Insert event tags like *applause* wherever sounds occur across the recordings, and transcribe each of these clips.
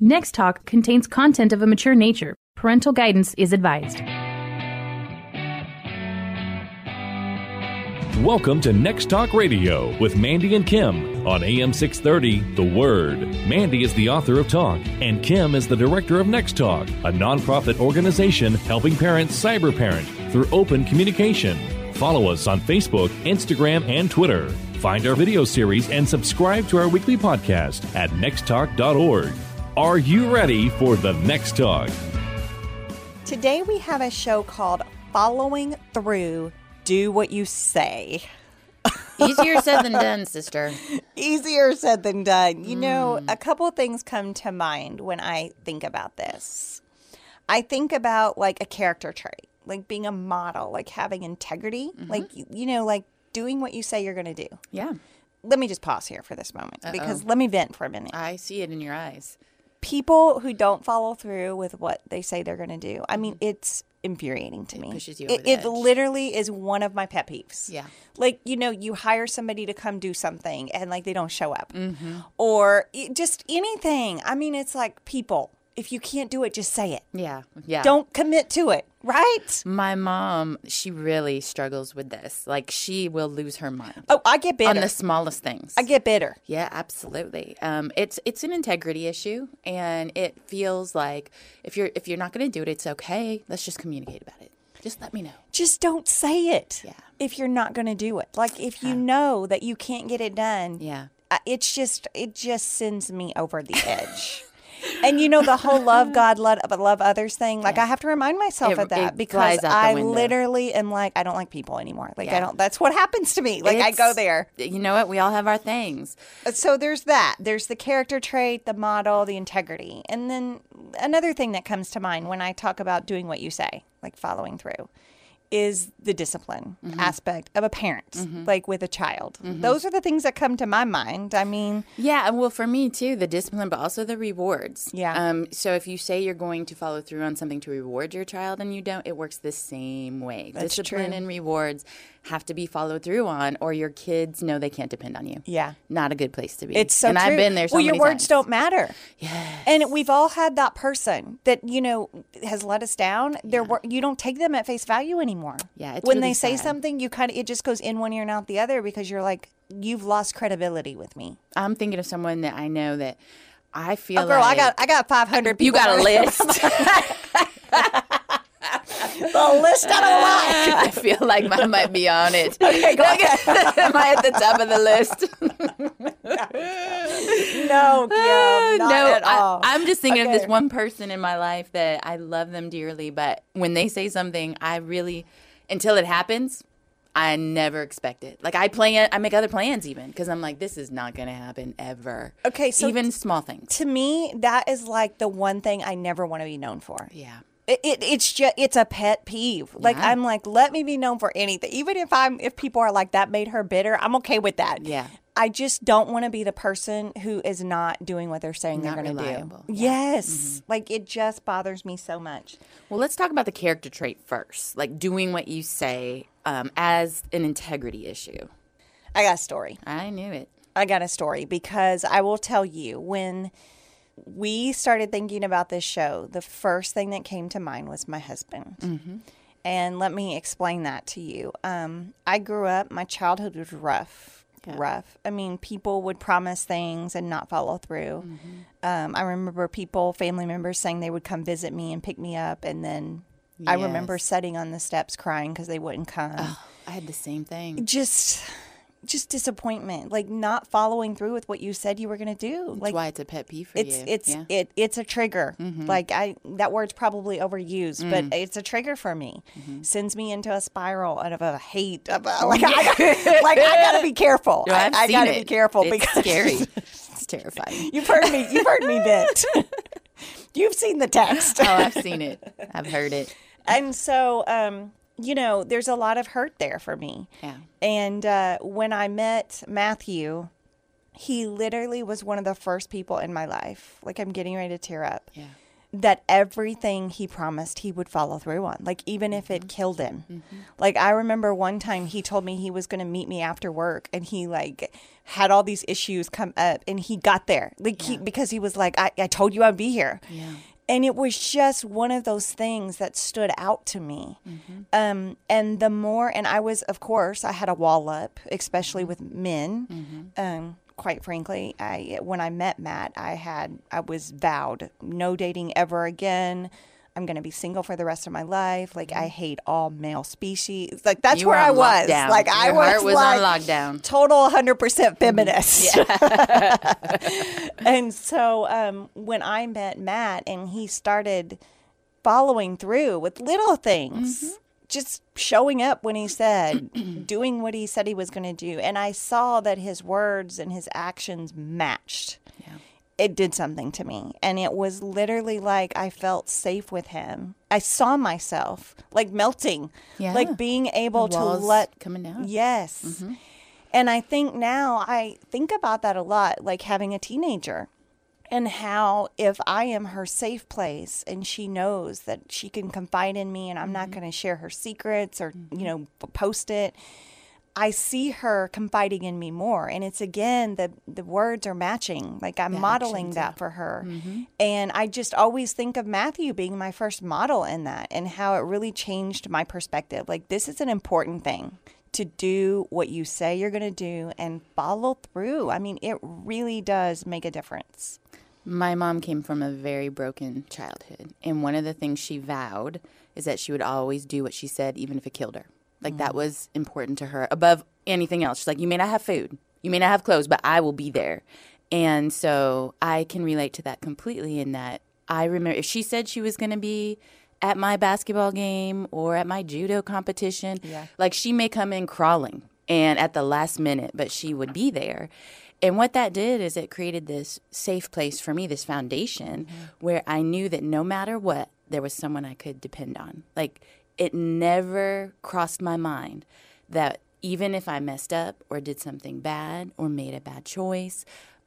Next Talk contains content of a mature nature. Parental guidance is advised. Welcome to Next Talk Radio with Mandy and Kim on AM 630 The Word. Mandy is the author of Talk, and Kim is the director of Next Talk, a nonprofit organization helping parents cyber parent through open communication. Follow us on Facebook, Instagram, and Twitter. Find our video series and subscribe to our weekly podcast at nexttalk.org. Are you ready for the next talk? Today we have a show called Following Through Do What You Say. *laughs* Easier said than done, sister. Easier said than done. You know, mm. a couple things come to mind when I think about this. I think about like a character trait, like being a model, like having integrity, mm-hmm. like, you you know, like doing what you say you're going to do. Yeah. Let me just pause here for this moment because let me vent for a minute. I see it in your eyes. People who don't follow through with what they say they're going to do. I mean, it's infuriating to me. pushes you it, it literally is one of my pet peeves. Yeah. Like, you know, you hire somebody to come do something and like they don't show up. Mm-hmm. Or it, just anything. I mean, it's like people, if you can't do it, just say it. Yeah. Yeah. Don't commit to it, right? My mom, she really struggles with this. Like she will lose her mind Oh, I get bitter. on the smallest things. I get bitter. Yeah, absolutely. Um, it's it's an integrity issue, and it feels like if you're if you're not going to do it, it's okay. Let's just communicate about it. Just let me know. Just don't say it. Yeah. If you're not going to do it. Like if you know that you can't get it done. Yeah. It's just it just sends me over the edge. *laughs* and you know the whole love *laughs* God love, love others thing. Like I have to remind myself It- of that because flies out the I window. literally am like I don't like people anymore. Like I don't. That's what happens to me. Like I go there. You know what? We all have our things. Uh, so there's that. There's the character trait, the model, the integrity, and then another thing that comes to mind when I talk about doing what you say, like following through. Is the discipline Mm-hmm. aspect of a parent, like with a child. Those are the things that come to my mind. I mean, Yeah, and well, for me too, the discipline, but also the rewards. Yeah. Um. So if you say you're going to follow through on something to reward your child, and you don't, it works the same way. That's Discipline true. and rewards have to be followed through on, or your kids know they can't depend on you. Yeah. Not a good place to be. It's so and true. I've been there. So well, your words times. don't matter. Yeah, And we've all had that person that you know has let us down. Their wor- you don't take them at face value anymore. Yeah, it's when really they say something, you kind of it just goes in one ear and out the other because you're like you've lost credibility with me. I'm thinking of someone that I know that I feel. Oh, girl, I got I got 500 You got a list. *laughs* the list I don't like. I feel like mine might be on it. *laughs* Okay, go *laughs* Am I at the top of the list? *laughs* No, Kim, ah, not no, at all. I, am just thinking of this one person in my life that I love them dearly, but when they say something, I really, until it happens, I never expect it. Like I plan, I make other plans even because I'm like, this is not going to happen ever. Okay, so even small things. to me, that is like the one thing I never want to be known for. Yeah. It, it it's just it's a pet peeve. Like Yeah. I'm like, let me be known for anything. Even if I'm if people are like that made her bitter, I'm okay with that. Yeah. I just don't want to be the person who is not doing what they're saying Not they're going to do. Yeah. Mm-hmm. Yes, like it just bothers me so much. Well, let's talk about the character trait first, like doing what you say um, as an integrity issue. I got a story. I knew it. I got a story because I will tell you when we started thinking about this show, the first thing that came to mind was my husband. Mm-hmm. And let me explain that to you. Um, I grew up, my childhood was rough. Rough. I mean, people would promise things and not follow through. Mm-hmm. Um, I remember people, family members, saying they would come visit me and pick me up, and then I remember sitting on the steps crying because they wouldn't come I had the same thing. just just disappointment like not following through with what you said you were going to do That's like why it's a pet peeve for it's you. it's yeah. Mm-hmm. it it's a trigger like i that word's probably overused Mm. but it's a trigger for me Mm-hmm. sends me into a spiral out of a hate of a, *laughs* like, I, got- like i gotta be careful No, I, I seen gotta it. be careful it's because scary. *laughs* it's terrifying. you've heard me you've heard me *laughs* bit you've seen the text Oh, I've seen it. I've heard it. and so um you know there's a lot of hurt there for me Yeah. And uh, when I met Matthew, he literally was one of the first people in my life. Like I'm getting ready to tear up. Yeah. that everything he promised he would follow through on, like even if it killed him. Like I remember one time he told me he was going to meet me after work and he like had all these issues come up and he got there. Like he because he was like I, I told you I'd be here. Yeah. And it was just one of those things that stood out to me. Um, and the more, and I was, of course, I had a wall up, especially with men. Um, quite frankly, I when I met Matt, I had I was vowed no dating ever again. I'm going to be single for the rest of my life. Like I mm-hmm. hate all male species. Like that's You where I was. lockdown. Like I was, was like, on lockdown. total 100% mm-hmm. feminist. *laughs* and so um, when I met Matt and he started following through with little things, mm-hmm. just showing up when he said, *clears throat* doing what he said he was going to do. And I saw that his words and his actions matched. It did something to me. And it was literally like I felt safe with him. I saw myself like melting, Yeah. like being able to let coming down. Yes. Mm-hmm. And I think now I think about that a lot, like having a teenager and how if I am her safe place and she knows that she can confide in me and I'm not mm-hmm. going to share her secrets or, you mm-hmm. know, post it. I see her confiding in me more. And it's again, the, the words are matching. Like I'm modeling that for her. Mm-hmm. And I just always think of Matthew being my first model in that and how it really changed my perspective. Like, this is an important thing to do what you say you're going to do and follow through. I mean, it really does make a difference. My mom came from a very broken childhood. And one of the things she vowed is that she would always do what she said, even if it killed her. Like that mm. was important to her above anything else. She's like, you may not have food, you may not have clothes, but I will be there. And so I can relate to that completely in that I remember if she said she was going to be at my basketball game or at my judo competition, like she may come in crawling and at the last minute, but she would be there. And what that did is it created this safe place for me, this foundation mm-hmm. where I knew that no matter what, there was someone I could depend on. Like it never crossed my mind that even if I messed up or did something bad or made a bad choice,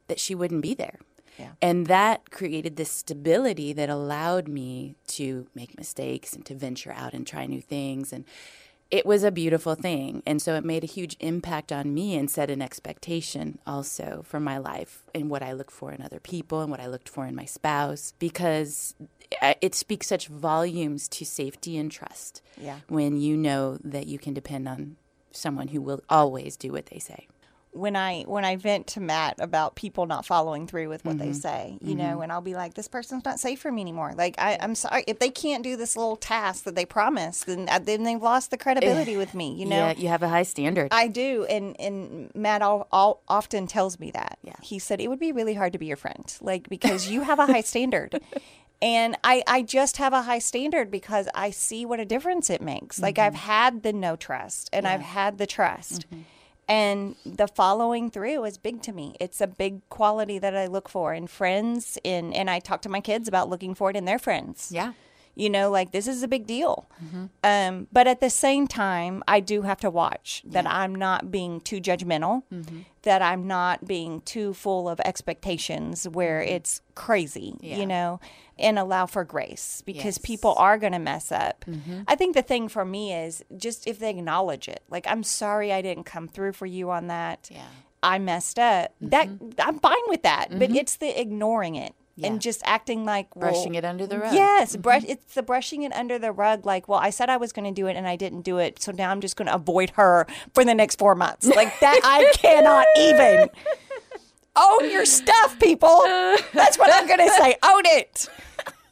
that she wouldn't be there. And that created this stability that allowed me to make mistakes and to venture out and try new things. And it was a beautiful thing. And so it made a huge impact on me and set an expectation also for my life and what I look for in other people and what I looked for in my spouse because it speaks such volumes to safety and trust Yeah. when you know that you can depend on someone who will always do what they say. when I when I vent to Matt about people not following through with what Mm-hmm. they say, you know, and I'll be like, "This person's not safe for me anymore." Like, I, I'm sorry if they can't do this little task that they promised, then uh, then they've lost the credibility with me. You *laughs* know, yeah, you have a high standard. I do, and and Matt all, all, often tells me that. Yeah. He said it would be really hard to be your friend, like because you have a high *laughs* standard, and I I just have a high standard because I see what a difference it makes. Like I've mm-hmm. had the no trust, and I've had the trust. Mm-hmm. And the following through is big to me. It's a big quality that I look for in friends, in and I talk to my kids about looking for it in their friends yeah. You know like this is a big deal. Mm-hmm. Um, but at the same time i do have to watch that i'm not being too judgmental mm-hmm. that i'm not being too full of expectations where mm-hmm. it's crazy Yeah. you know and allow for grace because Yes. people are going to mess up. I think the thing for me is just if they acknowledge it like i'm sorry i didn't come through for you on that. Yeah. i messed up. That i'm fine with that but it's the ignoring it Yeah. and just acting like well, Brushing it under the rug. Yes, mm-hmm. brush. It's the brushing it under the rug. Like, well, I said I was going to do it and I didn't do it, so now I'm just going to avoid her for the next four months. Like that, I *laughs* cannot even own your stuff, people. *laughs* That's what I'm going to say. Own it.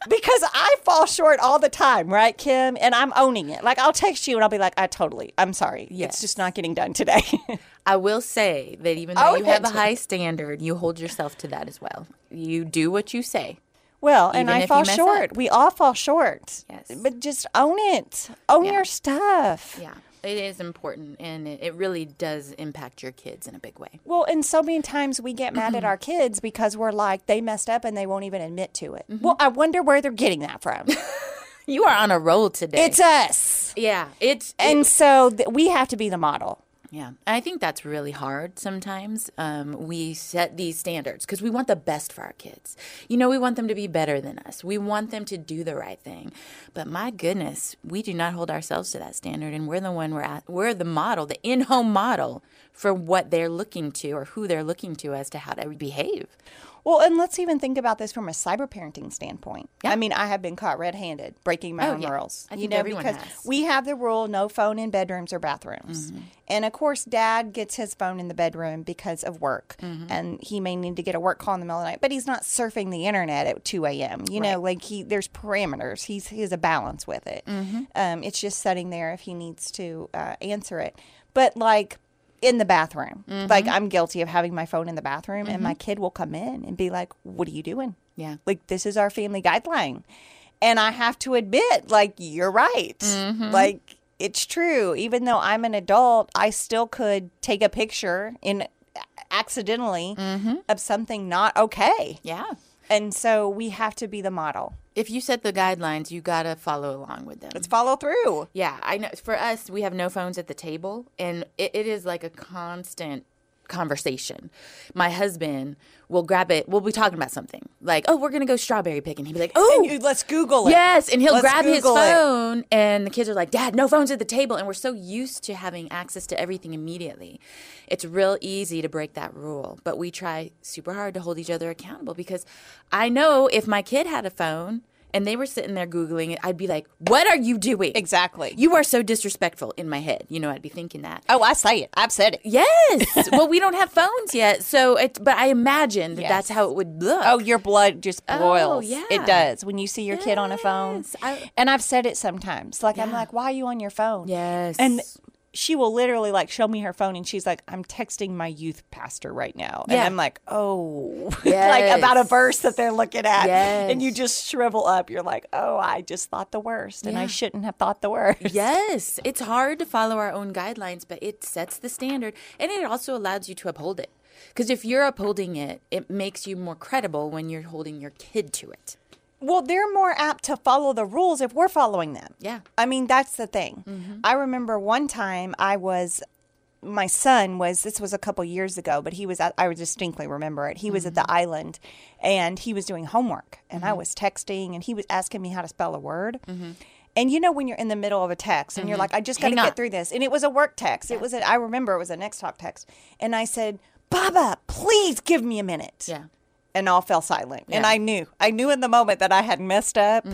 Because I fall short all the time, right, Kim? And I'm owning it. Like I'll text you and I'll be like, I totally, I'm sorry. Yes. It's just not getting done today. *laughs* I will say that even though Oh, you have a high standard, you hold yourself to that as well. You do what you say. Well, and I fall short. up. We all fall short. Yes. But just own it. Own Yeah. your stuff. Yeah, it is important, and it, really does impact your kids in a big way. Well, and so many times we get mad at our kids because we're like, they messed up and they won't even admit to it. Mm-hmm. Well, I wonder where they're getting that from. *laughs* You are on a roll today. it's us. yeah, it's And so th- we have to be the model. Yeah, I think that's really hard sometimes. Um, we set these standards because we want the best for our kids. You know, we want them to be better than us. We want them to do the right thing. But my goodness, we do not hold ourselves to that standard, and we're the one we're at. We're the model, the in-home model for what they're looking to or who they're looking to as to how to behave. Well, and let's even think about this from a cyber parenting standpoint. Yeah. I mean, I have been caught red-handed breaking my Oh, own yeah. rules. I you know, because has. we have the rule: no phone in bedrooms or bathrooms. Mm-hmm. And of course, Dad gets his phone in the bedroom because of work, Mm-hmm. and he may need to get a work call in the middle of the night. But he's not surfing the internet at two a.m. You know, like he there's parameters. He's he has a balance with it. Mm-hmm. Um, it's just sitting there if he needs to uh, answer it. But like in the bathroom. Mm-hmm. Like I'm guilty of having my phone in the bathroom and my kid will come in and be like, "What are you doing?" Yeah. Like this is our family guideline. And I have to admit, like you're right. Mm-hmm. Like it's true. Even though I'm an adult, I still could take a picture in accidentally Mm-hmm. of something not okay. Yeah. And so we have to be the model. If you set the guidelines, you got to follow along with them. Let's follow through. Yeah, I know. For us, we have no phones at the table, and it, it is like a constant conversation. My husband will grab it. We'll be talking about something like, "Oh, we're gonna go strawberry picking." He'd be like, "Oh, let's Google it. Yes, and he'll Let's grab his Google it. phone, and the kids are like, "Dad, no phones at the table," and we're so used to having access to everything immediately. It's real easy to break that rule, but we try super hard to hold each other accountable because I know if my kid had a phone and they were sitting there googling it, I'd be like, "What are you doing?" Exactly. You are so disrespectful in my head. You know, I'd be thinking that. Oh, I say it. I've said it. Yes. *laughs* well, we don't have phones yet, so it. But I imagine that Yes. that's how it would look. Oh, your blood just boils. Oh, boils. yeah. It does when you see your kid on a phone. I- and I've said it sometimes. Like I'm like, "Why are you on your phone?" Yes. And she will literally like show me her phone, and she's like, "I'm texting my youth pastor right now," and I'm like, "Oh, *laughs* like about a verse that they're looking at," and you just shrivel up. You're like, "Oh, I just thought the worst, and I shouldn't have thought the worst." Yes, it's hard to follow our own guidelines, but it sets the standard and it also allows you to uphold it. Because if you're upholding it, it makes you more credible when you're holding your kid to it. Well, they're more apt to follow the rules if we're following them. Yeah. I mean, that's the thing. Mm-hmm. I remember one time I was, my son was, this was a couple years ago, but he was, at, I distinctly remember it. He was at the mm-hmm. island and he was doing homework and I mm-hmm. was texting and he was asking me how to spell a word. And you know when you're in the middle of a text and you're like, I just got to get through this, and it was a work text. It was, a, I remember it was a next talk text, and I said, "Baba, please give me a minute." Yeah. And all fell silent. And I knew, I knew in the moment that I had messed up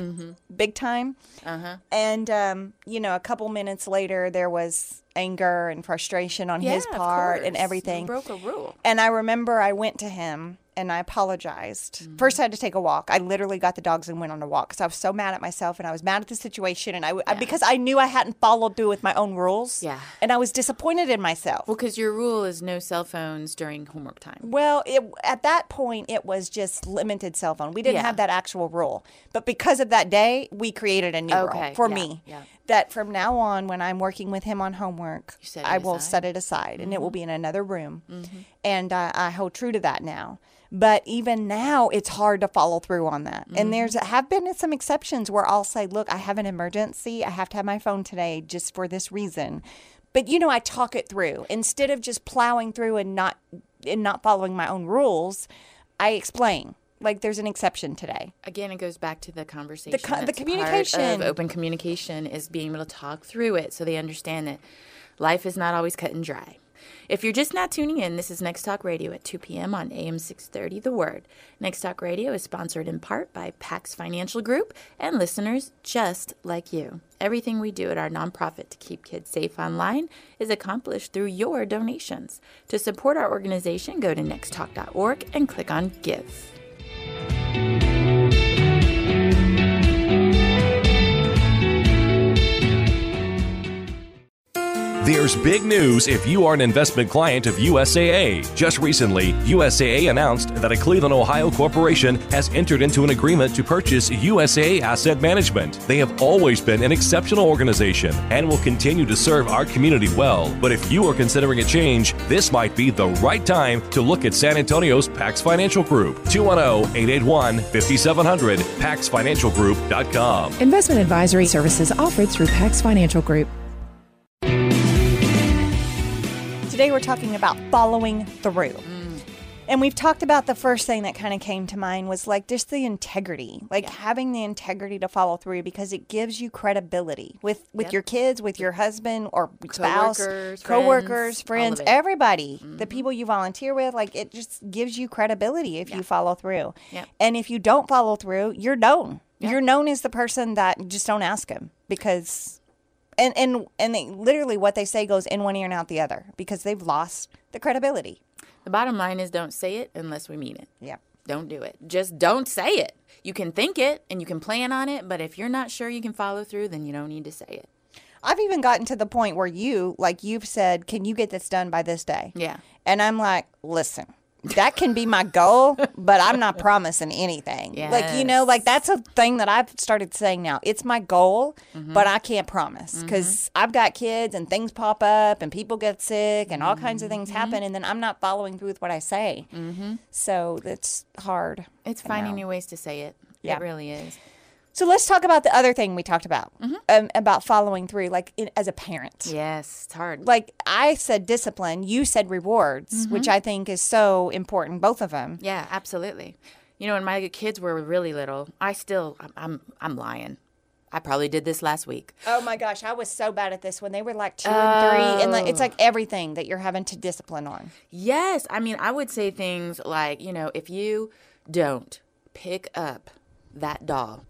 big time. Uh-huh. And, um, you know, a couple minutes later, there was anger and frustration on his Yeah, of part and course. You everything. broke a rule. And I remember I went to him and I apologized. Mm-hmm. First, I had to take a walk. I literally got the dogs and went on a walk because I was so mad at myself and I was mad at the situation. And I because I knew I hadn't followed through with my own rules. Yeah. And I was disappointed in myself. Well, because your rule is no cell phones during homework time. Well, it, at that point, it was just limited cell phone. We didn't Yeah. have that actual rule. But because of that day, we created a new Okay, rule for yeah, me. yeah. That from now on, when I'm working with him on homework, You set it I will aside? Mm-hmm. set it aside and it will be in another room. And uh, I hold true to that now. But even now, it's hard to follow through on that. Mm-hmm. And there's have been some exceptions where I'll say, "Look, I have an emergency. I have to have my phone today just for this reason." But you know, I talk it through instead of just plowing through and not and not following my own rules. I explain like there's an exception today. Again, it goes back to the conversation. The co- the communication. of open communication is being able to talk through it so they understand that life is not always cut and dry. If you're just not tuning in, this is Next Talk Radio at 2 p.m. on AM 630 The Word. Next Talk Radio is sponsored in part by Pax Financial Group and listeners just like you. Everything we do at our nonprofit to keep kids safe online is accomplished through your donations. To support our organization, go to nexttalk.org and click on Give. There's big news if you are an investment client of USAA. Just recently, USAA announced that a Cleveland, Ohio corporation has entered into an agreement to purchase USAA Asset Management. They have always been an exceptional organization and will continue to serve our community well. But if you are considering a change, this might be the right time to look at San Antonio's Pax Financial Group. oh, 210 881 5700, paxfinancialgroup.com. Investment advisory services offered through Pax Financial Group. today we're talking about following through. And we've talked about the first thing that kind of came to mind was like just the integrity, like having the integrity to follow through because it gives you credibility with with Yep. your kids, with your husband or spouse, Coworkers, coworkers, friends, friends, everybody, the mm-hmm. people you volunteer with. Like it just gives you credibility if you follow through. Yep. And if you don't follow through, you're known. You're known as the person that just don't ask them because and and and they, literally what they say goes in one ear and out the other because they've lost the credibility. The bottom line is don't say it unless we mean it. Yeah. Don't do it. Just don't say it. You can think it and you can plan on it, but if you're not sure you can follow through, then you don't need to say it. I've even gotten to the point where you, like you've said, can you get this done by this day? Yeah. And I'm like, listen, that can be my goal, but I'm not promising anything. *laughs* Like, you know, like that's a thing that I've started saying now. It's my goal, mm-hmm. but I can't promise mm-hmm. because I've got kids and things pop up and people get sick and all kinds of things mm-hmm. happen. And then I'm not following through with what I say. Mm-hmm. So that's hard. It's finding new ways to say it. Yeah. It really is. So let's talk about the other thing we talked about um, about following through, like in, as a parent. Yes, it's hard. like I said discipline, you said rewards, which I think is so important, both of them. Yeah, absolutely. You know, when my kids were really little, I still, I'm, I'm, I'm lying. I probably did this last week. Oh my gosh, I was so bad at this when they were like two and three, and like it's like everything that you're having to discipline on. Yes, I mean, I would say things like, you know, if you don't pick up that doll,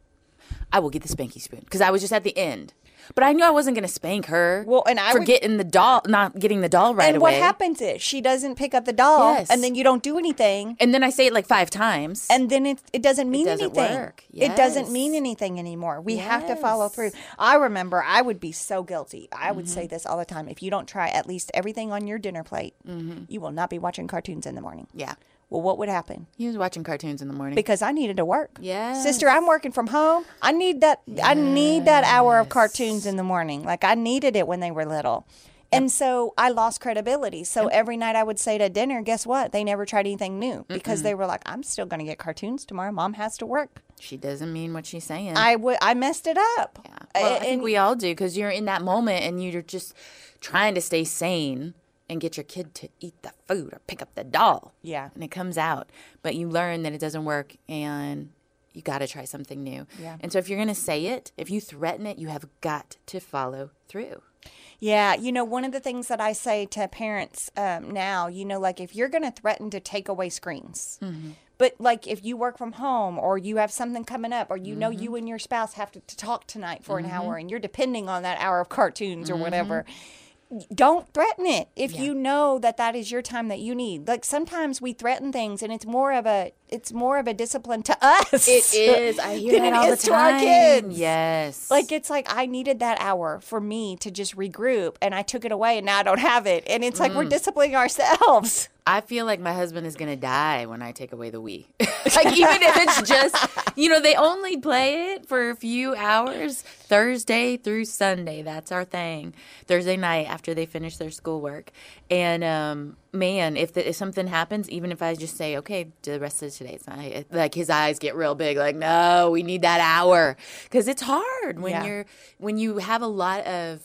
I will get the spanky spoon because I was just at the end. But I knew I wasn't going to spank her. Well, and I for would- getting the doll, not getting the doll right and away. what happens is she doesn't pick up the doll, Yes. and then you don't do anything, And then I say it like five times. and then it it doesn't mean doesn't anything. work. It doesn't Yes. mean anything anymore. We have to follow through. I remember I would be so guilty. I would Mm-hmm. say this all the time. If you don't try at least everything on your dinner plate, you will not be watching cartoons in the morning. Mm-hmm. yeah, Well, what would happen? he was watching cartoons in the morning. because I needed to work. Yes. Sister, I'm working from home. I need that I need that hour of cartoons in the morning. Like I needed it when they were little. And so I lost credibility. So every night I would say to dinner, guess what? They never tried anything new because they were like, I'm still going to get cartoons tomorrow. Mom has to work. she doesn't mean what she's saying. I would I messed it up. Yeah. Well, I think we all do because you're in that moment and you're just trying to stay sane and get your kid to eat the food or pick up the doll. Yeah. And it comes out. But you learn that it doesn't work and you got to try something new. Yeah. And so if you're going to say it, if you threaten it, you have got to follow through. Yeah, you know, one of the things that I say to parents um, now, you know, like if you're going to threaten to take away screens, mm-hmm. but like if you work from home or you have something coming up or you know mm-hmm. you and your spouse have to, to talk tonight for an mm-hmm. hour and you're depending on that hour of cartoons or whatever. Don't threaten it if you know that that is your time that you need. Like sometimes we threaten things, and it's more of a it's more of a discipline to us. It *laughs* is. I hear that it all the is to our time. kids. Yes. Like it's like I needed that hour for me to just regroup and I took it away and now I don't have it. And it's like we're disciplining ourselves. *laughs* I feel like my husband is gonna die when I take away the Wii. *laughs* like even if it's just, you know, they only play it for a few hours, Thursday through Sunday. That's our thing. Thursday night after they finish their schoolwork. And um, man, if, the, if something happens, even if I just say, okay, the rest of today's night, like his eyes get real big. Like, no, we need that hour because it's hard when Yeah. you're when you have a lot of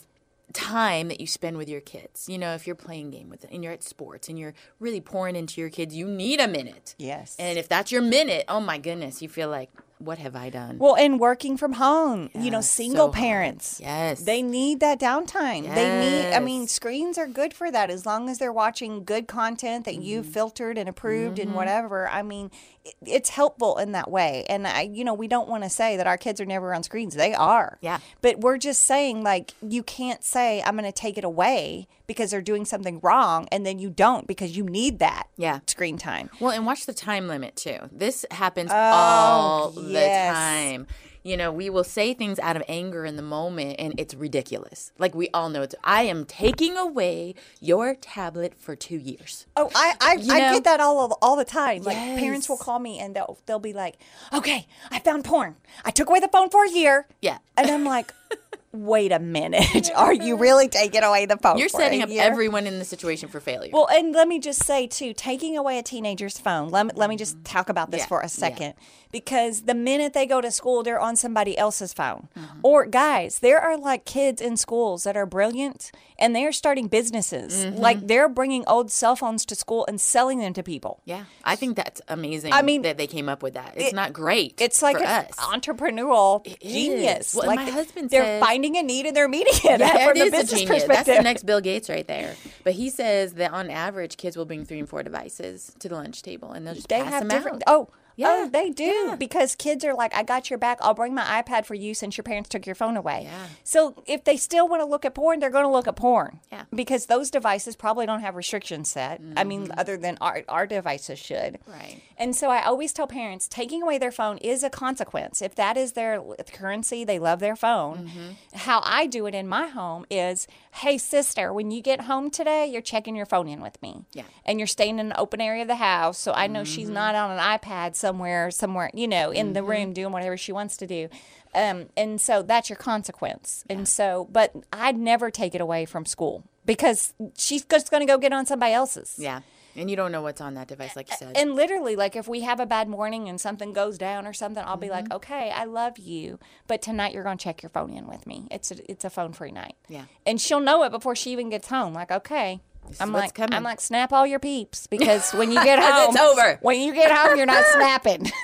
time that you spend with your kids. You know, if you're playing game with it and you're at sports and you're really pouring into your kids, you need a minute. Yes. And if that's your minute, oh my goodness, you feel like, what have I done? Well, and working from home, you know, single so parents. Yes. They need that downtime. They need, I mean, screens are good for that as long as they're watching good content that you've Mm-hmm. filtered and approved and whatever. I mean, it, it's helpful in that way. And I, you know, we don't want to say that our kids are never on screens. They are. Yeah. But we're just saying, like, you can't say, I'm going to take it away because they're doing something wrong and then you don't because you need that Yeah. screen time. Well, and watch the time limit too. This happens Oh, all the time. You know, we will say things out of anger in the moment and it's ridiculous. Like we all know it's I am taking away your tablet for 2 years. Oh, I I, You I get that all of, all the time. Like parents will call me and they'll they'll be like, "Okay, I found porn. I took away the phone for a year." Yeah. and I'm like, *laughs* wait a minute. *laughs* Are you really taking away the phone? You're setting up year? everyone in the situation for failure. Well, and let me just say too, taking away a teenager's phone. Let me, let me just talk about this Yeah, for a second, because the minute they go to school, they're on somebody else's phone. Mm-hmm. Or guys, there are like kids in schools that are brilliant, and they're starting businesses. Mm-hmm. Like they're bringing old cell phones to school and selling them to people. yeah, I think that's amazing. I mean, that they came up with that. It's it- not great. It's like an us. entrepreneurial is. genius. Well, like my husband they're says- finding a need and they're meeting it *laughs* Yeah, from the a business genius. That's the next Bill Gates right there. But he says that on average, kids will bring three and four devices to the lunch table, and they'll just they pass have them different. out. Oh, Yeah, oh, they do yeah. because kids are like, I got your back. I'll bring my iPad for you since your parents took your phone away. Yeah. So if they still want to look at porn, they're going to look at porn. Yeah. Because those devices probably don't have restrictions set. I Mm-hmm. mean, other than our our devices should. Right. And so I always tell parents, taking away their phone is a consequence. If that is their currency, they love their phone. Mm-hmm. How I do it in my home is, hey sister, when you get home today, you're checking your phone in with me. Yeah. And you're staying in an open area of the house, so I know she's not on an iPad somewhere, somewhere, you know, in the room doing whatever she wants to do. Um, and so that's your consequence. And so, but I'd never take it away from school because she's just going to go get on somebody else's. Yeah, and you don't know what's on that device, like you said. And literally, like if we have a bad morning and something goes down or something, I'll be Mm-hmm. like, "Okay, I love you, but tonight you're gonna check your phone in with me. It's a it's a phone free night." Yeah. And she'll know it before she even gets home. Like, okay. I'm like, coming. I'm like, snap all your peeps because *laughs* when you get home, It's over. When you get home, you're not *laughs* snapping. *laughs*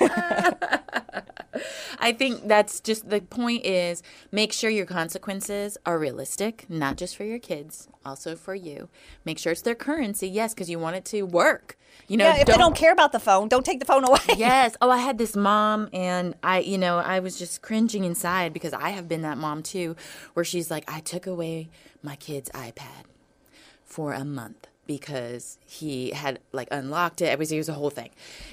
I think that's just the point is make sure your consequences are realistic, not just for your kids, also for you. Make sure it's their currency, yes, because you want it to work. You know, yeah, if they don't care about the phone, don't take the phone away. Yes. Oh, I had this mom, and I, you know, I was just cringing inside because I have been that mom too, where she's like, I took away my kid's iPad for a month because he had like unlocked it. It was, it was a whole thing.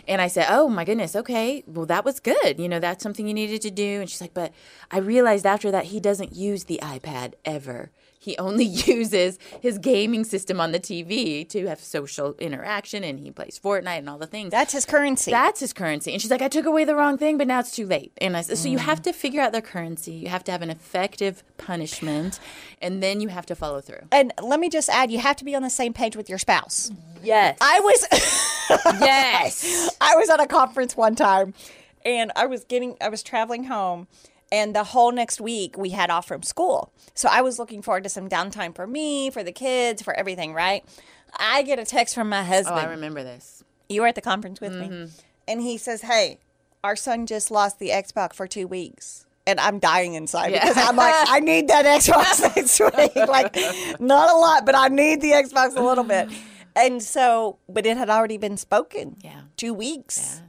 And I said, Oh my goodness, okay, well, that was good. You know, that's something you needed to do. And she's like, But I realized after that he doesn't use the iPad ever. He only *laughs* uses his gaming system on the TV to have social interaction and he plays Fortnite and all the things. That's his currency. That's his currency. And she's like, I took away the wrong thing, but now it's too late. And I said, so you mm. have to figure out their currency. You have to have an effective punishment, and then you have to follow through. and let me just add, you have to be on the same page with your spouse. Yes. I was *laughs* yes. I was at a conference one time and I was getting I was traveling home and the whole next week we had off from school. So I was looking forward to some downtime for me, for the kids, for everything, right? I get a text from my husband. Oh. I remember this. you were at the conference with me. Mm-hmm. And he says, "Hey, our son just lost the Xbox for 2 weeks." And I'm dying inside Yeah. because I'm like, I need that *laughs* Xbox *laughs* next week. Like, not a lot, but I need the Xbox a little bit. And so, but it had already been spoken. Yeah. Two weeks.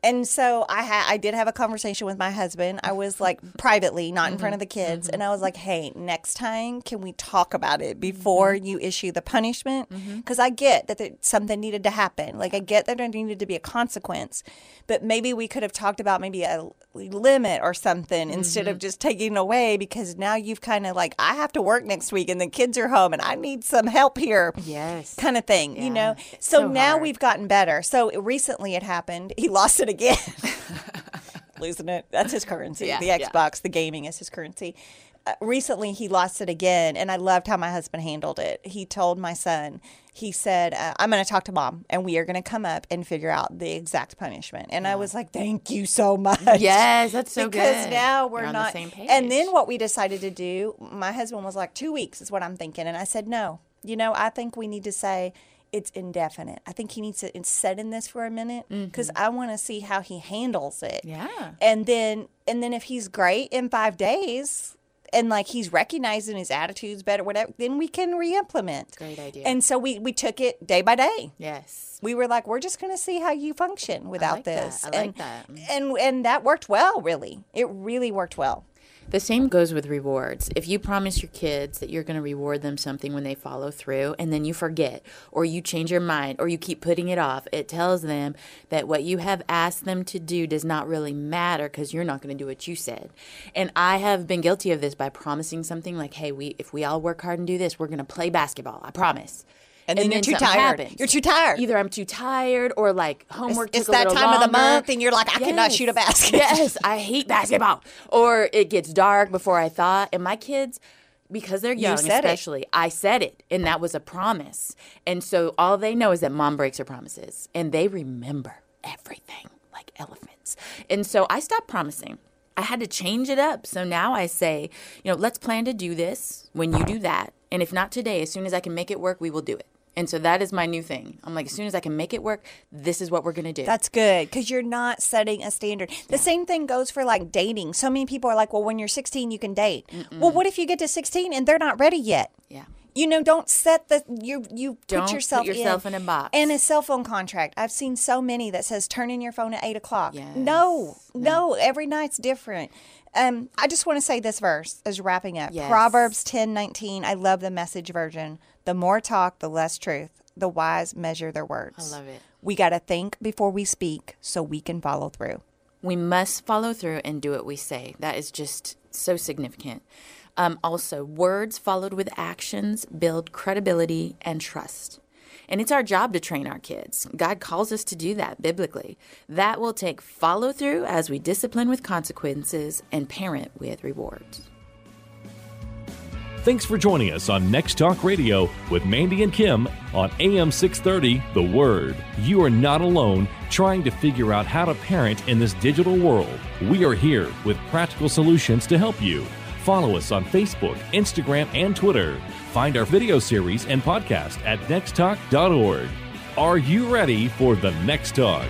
And so I had I did have a conversation with my husband. I was like privately, not in front of the mm-hmm. kids, mm-hmm. and I was like, "Hey, next time can we talk about it before mm-hmm. you issue the punishment? Because I get that there, something needed to happen. Like I get that there needed to be a consequence, but maybe we could have talked about maybe a limit or something instead of just taking it away. Because now you've kind of like I have to work next week, and the kids are home, and I need some help here. Yes. Kind of thing, you know. So, so now hard. we've gotten better. So recently it happened. He *laughs* lost it again. *laughs* Losing it. That's his currency. Yeah, the yeah. Xbox, the gaming is his currency. Uh, recently he lost it again, and I loved how my husband handled it. He told my son, he said, uh, I'm going to talk to mom, and we are going to come up and figure out the exact punishment. And I was like, thank you so *laughs* much. Yes, that's so because good. Because now we're You're on not. the same page. And then what we decided to do, my husband was like, two weeks is what I'm thinking. And I said, no, you know, I think we need to say it's indefinite. I think he needs to set in this for a minute because I want to see how he handles it. Mm-hmm. Yeah. And then, and then if he's great in five days, and like he's recognizing his attitudes better, whatever, then we can re-implement. Great idea. And so we we took it day by day yes. we were like, we're just going to see how you function without like that. this. I like and, that. And and that worked well, really. It really worked well. The same goes with rewards. If you promise your kids that you're going to reward them something when they follow through and then you forget or you change your mind or you keep putting it off, it tells them that what you have asked them to do does not really matter because you're not going to do what you said. And I have been guilty of this by promising something like, "Hey, we if we all work hard and do this, we're going to play basketball. I promise." And then you're too tired. happens. You're too tired. Either I'm too tired or like homework. it's took that time of the month and you're like, I cannot shoot a basket. *laughs* Yes, I hate basketball. Or it gets dark before I thought. And my kids, because they're young, you said it. especially, I said it, and that was a promise. And so all they know is that mom breaks her promises, and they remember everything like elephants. And so I stopped promising. I had to change it up. So now I say, you know, let's plan to do this when you do that. And if not today, as soon as I can make it work, we will do it. And so that is my new thing. I'm like, as soon as I can make it work, this is what we're going to do. That's good because you're not setting a standard. The same thing goes for like dating. So many people are like, well, when you're 16, you can date. Well, what if you get to 16 and they're not ready yet? yeah. You know, don't set the you you Don't put put yourself yourself in a box. And a cell phone contract. I've seen so many that says turn in your phone at eight o'clock. Yes. No, no, every night's different. Um, I just want to say this verse as wrapping up. Yes. Proverbs ten nineteen. I love the message version. The more talk, the less truth. The wise measure their words. I love it. We got to think before we speak so we can follow through. We must follow through and do what we say. That is just so significant. Um, also, words followed with actions build credibility and trust. And it's our job to train our kids. God calls us to do that biblically. That will take follow through as we discipline with consequences and parent with rewards. Thanks for joining us on Next Talk Radio with Mandy and Kim on AM 630 The Word. You are not alone trying to figure out how to parent in this digital world. We are here with practical solutions to help you. Follow us on Facebook, Instagram, and Twitter. Find our video series and podcast at nexttalk.org. Are you ready for the next talk?